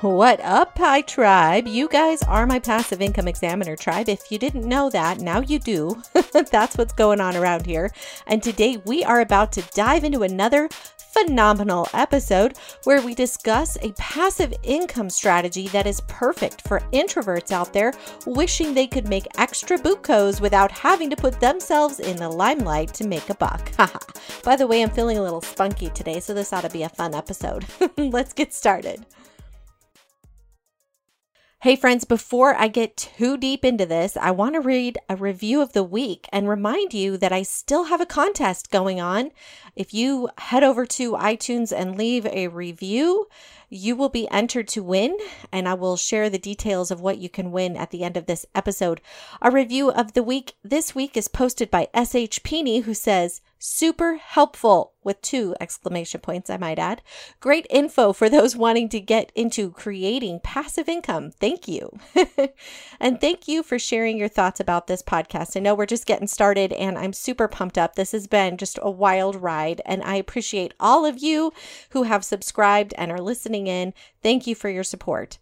What up, Pi Tribe? You guys are my passive income examiner tribe. If you didn't know that, now you do. That's what's going on around here. And today we are about to dive into another phenomenal episode where we discuss a passive income strategy that is perfect for introverts out there wishing they could make extra bucos without having to put themselves in the limelight to make a buck. By the way, I'm feeling a little spunky today, so this ought to be a fun episode. Let's get started. Hey, friends, before I get too deep into this, I want to read a review of the week and remind you that I still have a contest going on. If you head over to iTunes and leave a review, you will be entered to win, and I will share the details of what you can win at the end of this episode. A review of the week this week is posted by S.H. Peeney, who says, Super helpful with two exclamation points, I might add. Great info for those wanting to get into creating passive income. Thank you. and thank you for sharing your thoughts about this podcast. I know we're just getting started and I'm super pumped up. This has been just a wild ride, and I appreciate all of you who have subscribed and are listening in. Thank you for your support.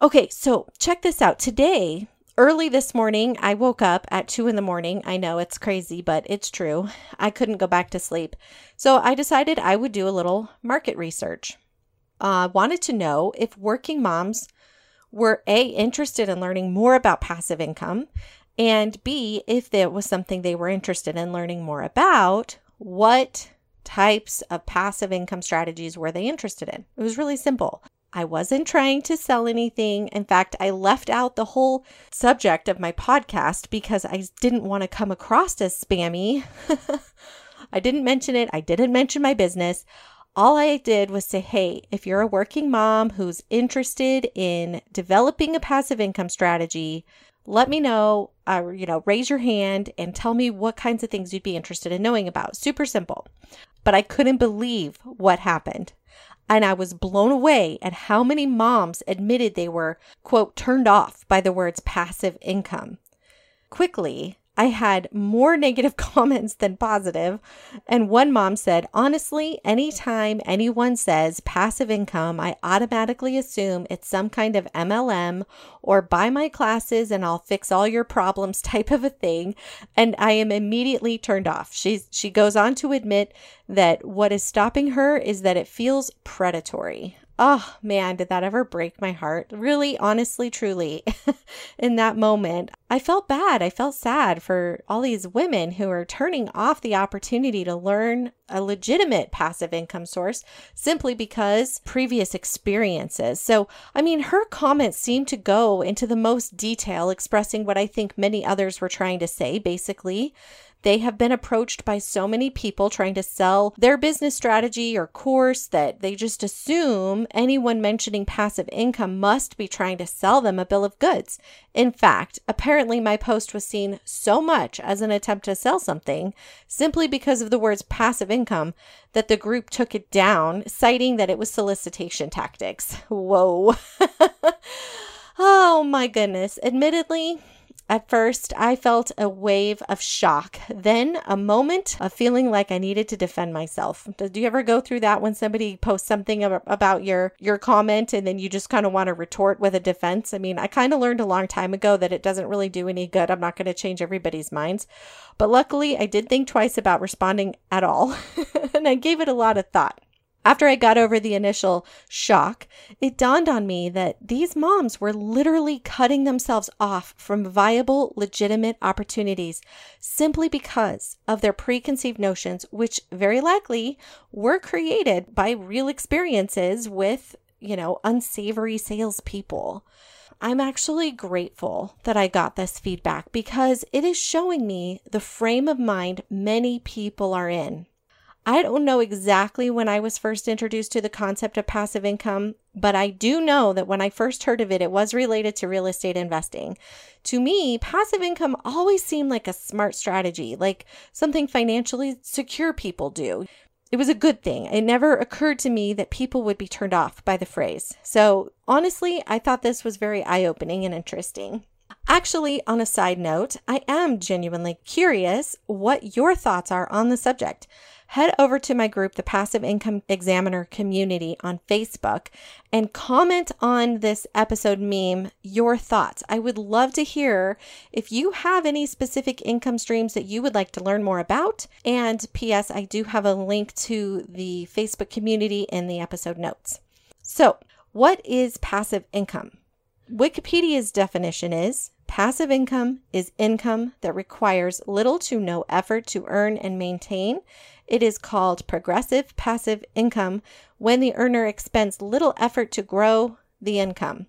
Okay, so check this out. Today, early this morning, I woke up at two in the morning. I know it's crazy, but it's true. I couldn't go back to sleep. So I decided I would do a little market research. I uh, wanted to know if working moms were A, interested in learning more about passive income, and B, if there was something they were interested in learning more about, what types of passive income strategies were they interested in? It was really simple. I wasn't trying to sell anything. In fact, I left out the whole subject of my podcast because I didn't want to come across as spammy. I didn't mention it. I didn't mention my business. All I did was say, hey, if you're a working mom who's interested in developing a passive income strategy, let me know, uh, you know, raise your hand and tell me what kinds of things you'd be interested in knowing about. Super simple. But I couldn't believe what happened. And I was blown away at how many moms admitted they were, quote, turned off by the words passive income. Quickly, I had more negative comments than positive. And one mom said, honestly, anytime anyone says passive income, I automatically assume it's some kind of MLM or buy my classes and I'll fix all your problems type of a thing. And I am immediately turned off. She's, she goes on to admit that what is stopping her is that it feels predatory. Oh man, did that ever break my heart? Really, honestly, truly, in that moment, I felt bad. I felt sad for all these women who are turning off the opportunity to learn a legitimate passive income source simply because previous experiences. So, I mean, her comments seem to go into the most detail, expressing what I think many others were trying to say basically they have been approached by so many people trying to sell their business strategy or course that they just assume anyone mentioning passive income must be trying to sell them a bill of goods. In fact, apparently my post was seen so much as an attempt to sell something simply because of the words passive income that the group took it down, citing that it was solicitation tactics. Whoa. oh my goodness. Admittedly, at first, I felt a wave of shock, then a moment of feeling like I needed to defend myself. Do you ever go through that when somebody posts something about your your comment and then you just kind of want to retort with a defense? I mean, I kind of learned a long time ago that it doesn't really do any good. I'm not going to change everybody's minds. But luckily, I did think twice about responding at all, and I gave it a lot of thought. After I got over the initial shock, it dawned on me that these moms were literally cutting themselves off from viable, legitimate opportunities simply because of their preconceived notions, which very likely were created by real experiences with, you know, unsavory salespeople. I'm actually grateful that I got this feedback because it is showing me the frame of mind many people are in I don't know exactly when I was first introduced to the concept of passive income, but I do know that when I first heard of it, it was related to real estate investing. To me, passive income always seemed like a smart strategy, like something financially secure people do. It was a good thing. It never occurred to me that people would be turned off by the phrase. So, honestly, I thought this was very eye opening and interesting. Actually, on a side note, I am genuinely curious what your thoughts are on the subject. Head over to my group, the Passive Income Examiner Community on Facebook, and comment on this episode meme your thoughts. I would love to hear if you have any specific income streams that you would like to learn more about. And P.S., I do have a link to the Facebook community in the episode notes. So, what is passive income? Wikipedia's definition is Passive income is income that requires little to no effort to earn and maintain. It is called progressive passive income when the earner expends little effort to grow the income.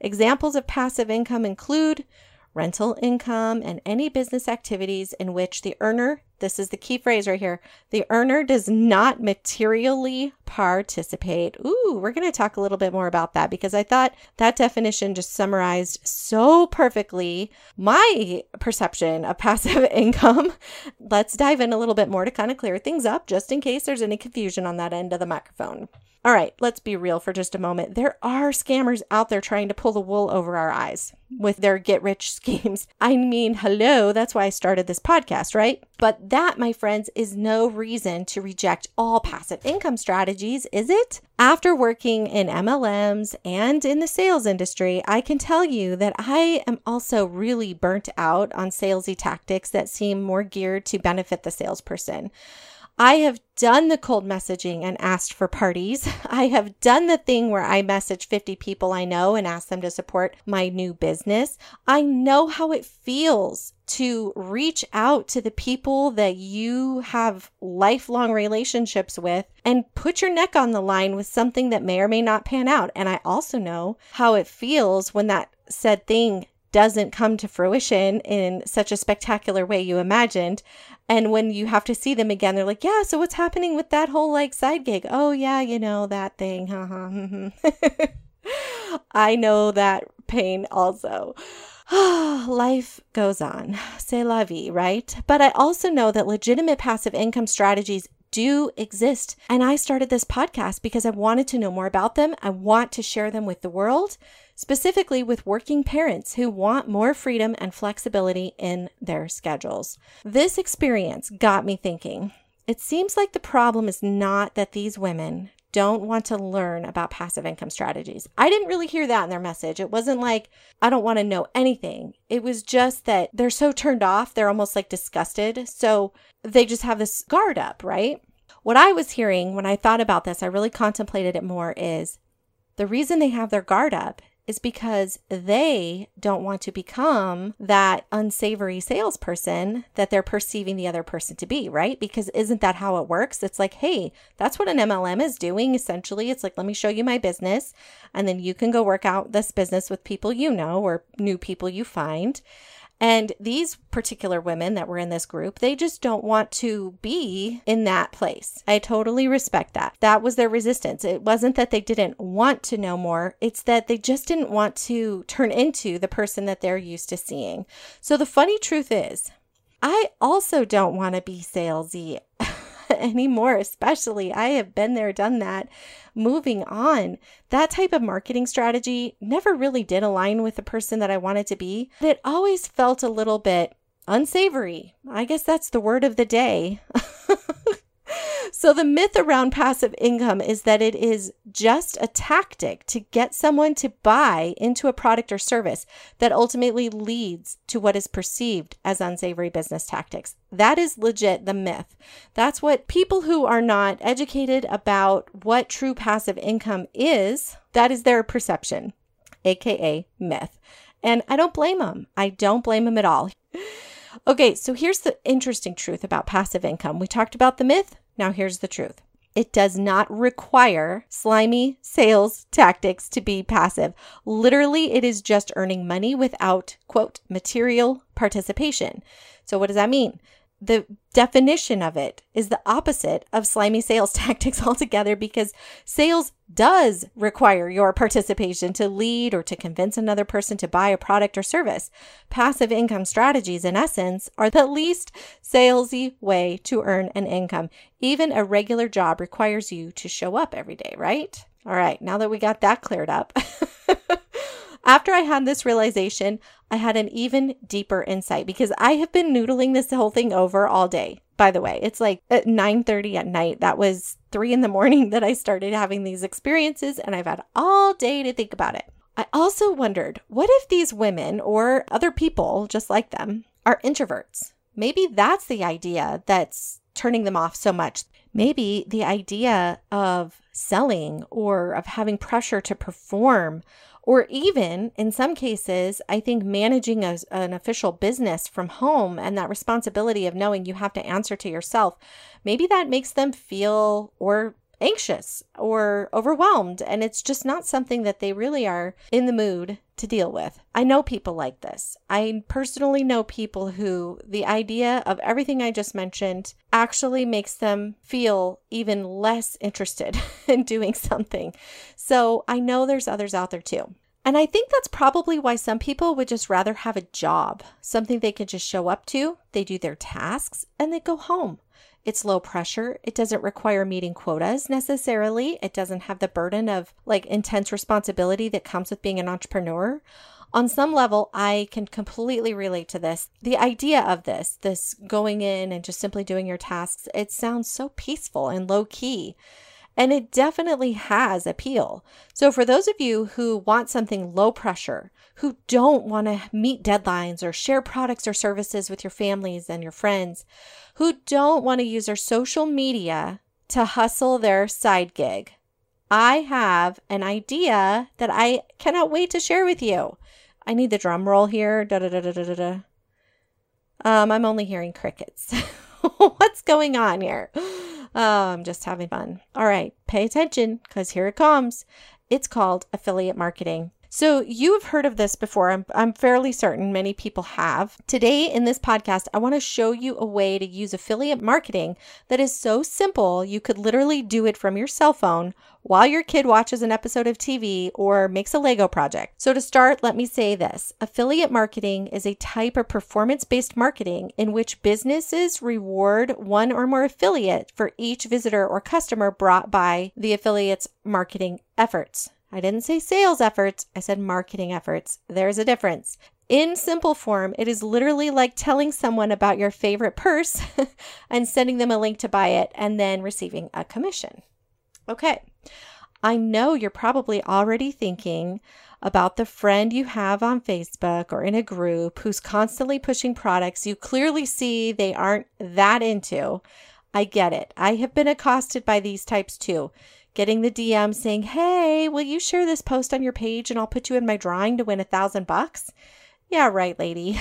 Examples of passive income include rental income, and any business activities in which the earner, this is the key phrase right here, the earner does not materially participate. Ooh, we're going to talk a little bit more about that because I thought that definition just summarized so perfectly my perception of passive income. Let's dive in a little bit more to kind of clear things up just in case there's any confusion on that end of the microphone. All right, let's be real for just a moment. There are scammers out there trying to pull the wool over our eyes with their get rich schemes. I mean, hello, that's why I started this podcast, right? But that, my friends, is no reason to reject all passive income strategies, is it? After working in MLMs and in the sales industry, I can tell you that I am also really burnt out on salesy tactics that seem more geared to benefit the salesperson. I have done the cold messaging and asked for parties. I have done the thing where I message 50 people I know and ask them to support my new business. I know how it feels to reach out to the people that you have lifelong relationships with and put your neck on the line with something that may or may not pan out. And I also know how it feels when that said thing doesn't come to fruition in such a spectacular way you imagined. And when you have to see them again, they're like, yeah, so what's happening with that whole like side gig? Oh, yeah, you know, that thing. Hmm, hmm. I know that pain also. Life goes on. C'est la vie, right? But I also know that legitimate passive income strategies do exist. And I started this podcast because I wanted to know more about them. I want to share them with the world specifically with working parents who want more freedom and flexibility in their schedules. This experience got me thinking. It seems like the problem is not that these women don't want to learn about passive income strategies. I didn't really hear that in their message. It wasn't like, I don't want to know anything. It was just that they're so turned off, they're almost like disgusted. So they just have this guard up, right? What I was hearing when I thought about this, I really contemplated it more, is the reason they have their guard up is because they don't want to become that unsavory salesperson that they're perceiving the other person to be, right? Because isn't that how it works? It's like, hey, that's what an MLM is doing. Essentially, it's like, let me show you my business, and then you can go work out this business with people you know or new people you find. And these particular women that were in this group, they just don't want to be in that place. I totally respect that. That was their resistance. It wasn't that they didn't want to know more, it's that they just didn't want to turn into the person that they're used to seeing. So the funny truth is, I also don't want to be salesy anymore, especially. I have been there, done that. Moving on, that type of marketing strategy never really did align with the person that I wanted to be. It always felt a little bit unsavory. I guess that's the word of the day. So, the myth around passive income is that it is just a tactic to get someone to buy into a product or service that ultimately leads to what is perceived as unsavory business tactics. That is legit the myth. That's what people who are not educated about what true passive income is, that is their perception, aka myth. And I don't blame them. I don't blame them at all. Okay, so here's the interesting truth about passive income. We talked about the myth. Now, here's the truth it does not require slimy sales tactics to be passive. Literally, it is just earning money without, quote, material participation. So, what does that mean? The definition of it is the opposite of slimy sales tactics altogether because sales does require your participation to lead or to convince another person to buy a product or service. Passive income strategies, in essence, are the least salesy way to earn an income. Even a regular job requires you to show up every day, right? All right, now that we got that cleared up. After I had this realization, I had an even deeper insight because I have been noodling this whole thing over all day. by the way. It's like at 9:30 at night. That was 3 in the morning that I started having these experiences and I've had all day to think about it. I also wondered, what if these women or other people just like them are introverts? Maybe that's the idea that's turning them off so much. Maybe the idea of selling or of having pressure to perform or even in some cases, I think managing a, an official business from home and that responsibility of knowing you have to answer to yourself, maybe that makes them feel or anxious or overwhelmed. And it's just not something that they really are in the mood to deal with. I know people like this. I personally know people who the idea of everything I just mentioned actually makes them feel even less interested in doing something. So I know there's others out there too. And I think that's probably why some people would just rather have a job, something they can just show up to, they do their tasks, and they go home. It's low pressure. It doesn't require meeting quotas necessarily. It doesn't have the burden of like intense responsibility that comes with being an entrepreneur. On some level, I can completely relate to this. The idea of this, this going in and just simply doing your tasks, it sounds so peaceful and low key. And it definitely has appeal. So, for those of you who want something low pressure, who don't want to meet deadlines or share products or services with your families and your friends, who don't want to use their social media to hustle their side gig, I have an idea that I cannot wait to share with you. I need the drum roll here. Da, da, da, da, da, da. Um, I'm only hearing crickets. What's going on here? Oh, I'm just having fun. All right, pay attention because here it comes. It's called affiliate marketing. So, you have heard of this before. I'm, I'm fairly certain many people have. Today, in this podcast, I want to show you a way to use affiliate marketing that is so simple, you could literally do it from your cell phone while your kid watches an episode of TV or makes a Lego project. So, to start, let me say this affiliate marketing is a type of performance based marketing in which businesses reward one or more affiliate for each visitor or customer brought by the affiliate's marketing efforts. I didn't say sales efforts, I said marketing efforts. There's a difference. In simple form, it is literally like telling someone about your favorite purse and sending them a link to buy it and then receiving a commission. Okay, I know you're probably already thinking about the friend you have on Facebook or in a group who's constantly pushing products you clearly see they aren't that into. I get it. I have been accosted by these types too getting the DM saying, Hey, will you share this post on your page and I'll put you in my drawing to win a thousand bucks? Yeah, right, lady.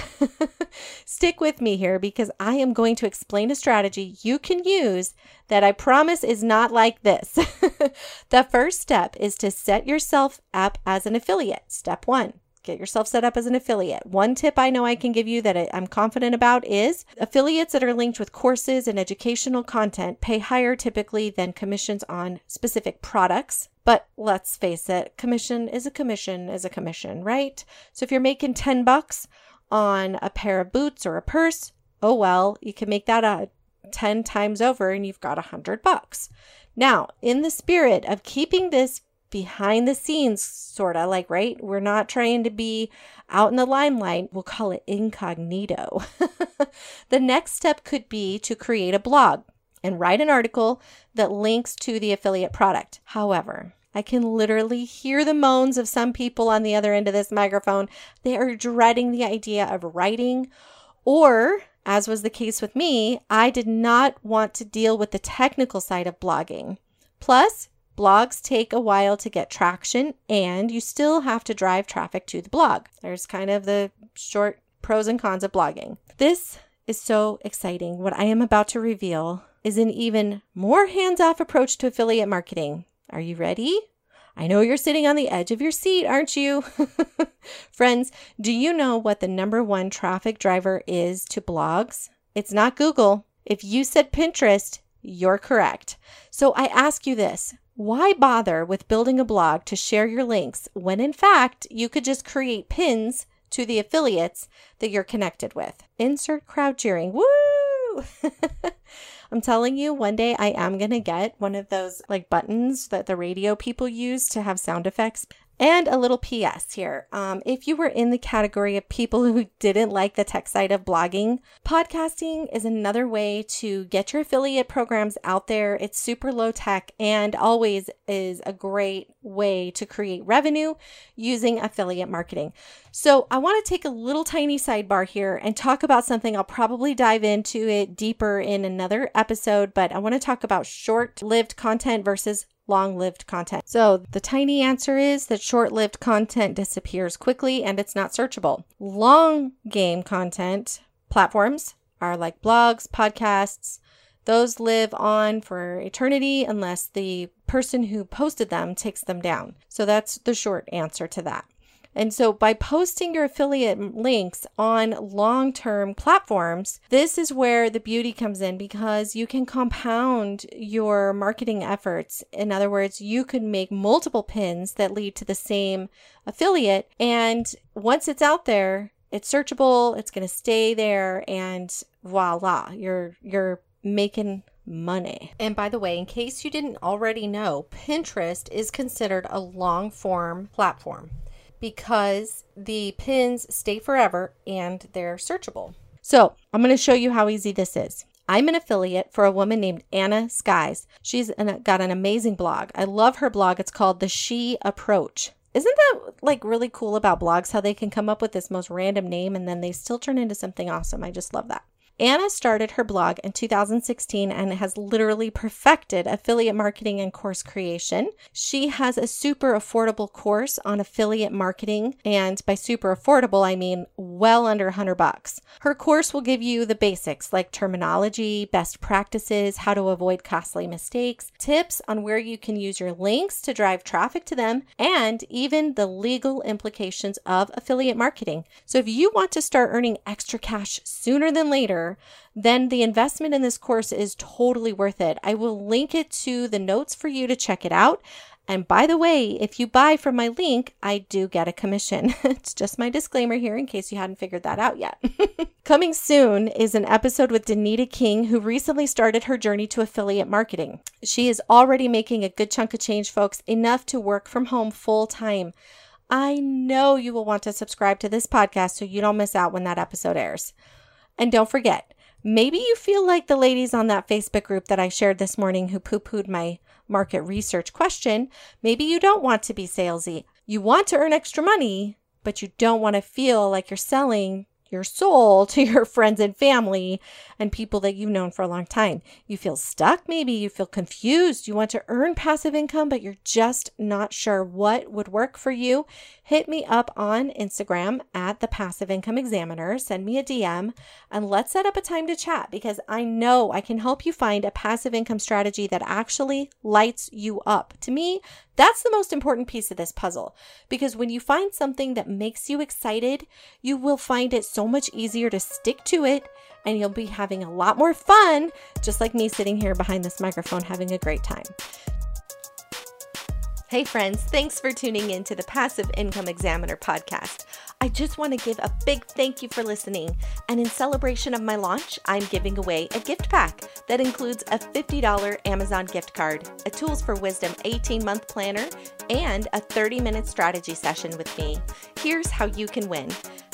Stick with me here because I am going to explain a strategy you can use that I promise is not like this. the first step is to set yourself up as an affiliate. Step one. Get yourself set up as an affiliate. One tip I know I can give you that I'm confident about is affiliates that are linked with courses and educational content pay higher typically than commissions on specific products. But let's face it, commission is a commission is a commission, right? So if you're making 10 bucks on a pair of boots or a purse, oh well, you can make that a 10 times over and you've got a 100 bucks. Now, in the spirit of keeping this behind the scenes, sort of like, right? We're not trying to be out in the limelight. We'll call it incognito. the next step could be to create a blog and write an article that links to the affiliate product. However, I can literally hear the moans of some people on the other end of this microphone. They are dreading the idea of writing, or, as was the case with me, I did not want to deal with the technical side of blogging. Plus, Blogs take a while to get traction, and you still have to drive traffic to the blog. There's kind of the short pros and cons of blogging. This is so exciting. What I am about to reveal is an even more hands off approach to affiliate marketing. Are you ready? I know you're sitting on the edge of your seat, aren't you? Friends, do you know what the number one traffic driver is to blogs? It's not Google. If you said Pinterest, you're correct. So I ask you this why bother with building a blog to share your links when in fact you could just create pins to the affiliates that you're connected with? Insert crowd cheering. Woo! I'm telling you, one day I am going to get one of those like buttons that the radio people use to have sound effects. And a little PS here. Um, if you were in the category of people who didn't like the tech side of blogging, podcasting is another way to get your affiliate programs out there. It's super low tech and always is a great way to create revenue using affiliate marketing. So, I want to take a little tiny sidebar here and talk about something I'll probably dive into it deeper in another episode, but I want to talk about short lived content versus long lived content. So, the tiny answer is that short lived content disappears quickly and it's not searchable. Long game content platforms are like blogs, podcasts, those live on for eternity unless the person who posted them takes them down. So, that's the short answer to that. And so by posting your affiliate links on long term platforms, this is where the beauty comes in because you can compound your marketing efforts. In other words, you could make multiple pins that lead to the same affiliate. And once it's out there, it's searchable, it's going to stay there, and voila, you're, you're making money. And by the way, in case you didn't already know, Pinterest is considered a long form platform because the pins stay forever and they're searchable. So I'm going to show you how easy this is. I'm an affiliate for a woman named Ana Skyes. She's an, got an amazing blog. I love her blog. It's called The She Approach. Isn't that like really cool about blogs how they can come up with this most random name and then they still turn into something awesome? I just love that. Ana started her blog in 2016 and has literally perfected affiliate marketing and course creation. She has a super affordable course on affiliate marketing, and by super affordable, I mean well under 100 bucks. Her course will give you the basics like terminology, best practices, how to avoid costly mistakes, tips on where you can use your links to drive traffic to them, and even the legal implications of affiliate marketing. So if you want to start earning extra cash sooner than later, then the investment in this course is totally worth it. I will link it to the notes for you to check it out. And by the way, if you buy from my link, I do get a commission. it's just my disclaimer here in case you hadn't figured that out yet. Coming soon is an episode with Danita King, who recently started her journey to affiliate marketing. She is already making a good chunk of change, folks, enough to work from home full time. I know you will want to subscribe to this podcast so you don't miss out when that episode airs. And don't forget, maybe you feel like the ladies on that Facebook group that I shared this morning who poo pooed my market research question. Maybe you don't want to be salesy. You want to earn extra money, but you don't want to feel like you're selling your soul to your friends and family and people that you've known for a long time. You feel stuck, maybe you feel confused. You want to earn passive income, but you're just not sure what would work for you. Hit me up on Instagram at the Passive Income Examiner. Send me a DM and let's set up a time to chat because I know I can help you find a passive income strategy that actually lights you up. To me, that's the most important piece of this puzzle because when you find something that makes you excited, you will find it so much easier to stick to it and you'll be having a lot more fun, just like me sitting here behind this microphone having a great time. Hey, friends, thanks for tuning in to the Passive Income Examiner podcast. I just want to give a big thank you for listening. And in celebration of my launch, I'm giving away a gift pack that includes a $50 Amazon gift card, a Tools for Wisdom 18 month planner, and a 30 minute strategy session with me. Here's how you can win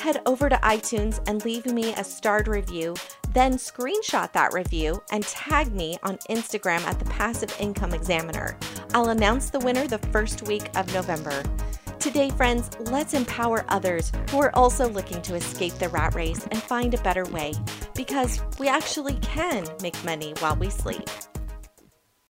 head over to iTunes and leave me a starred review, then screenshot that review and tag me on Instagram at the Passive Income Examiner. I'll announce the winner the first week of November. Today, friends, let's empower others who are also looking to escape the rat race and find a better way because we actually can make money while we sleep.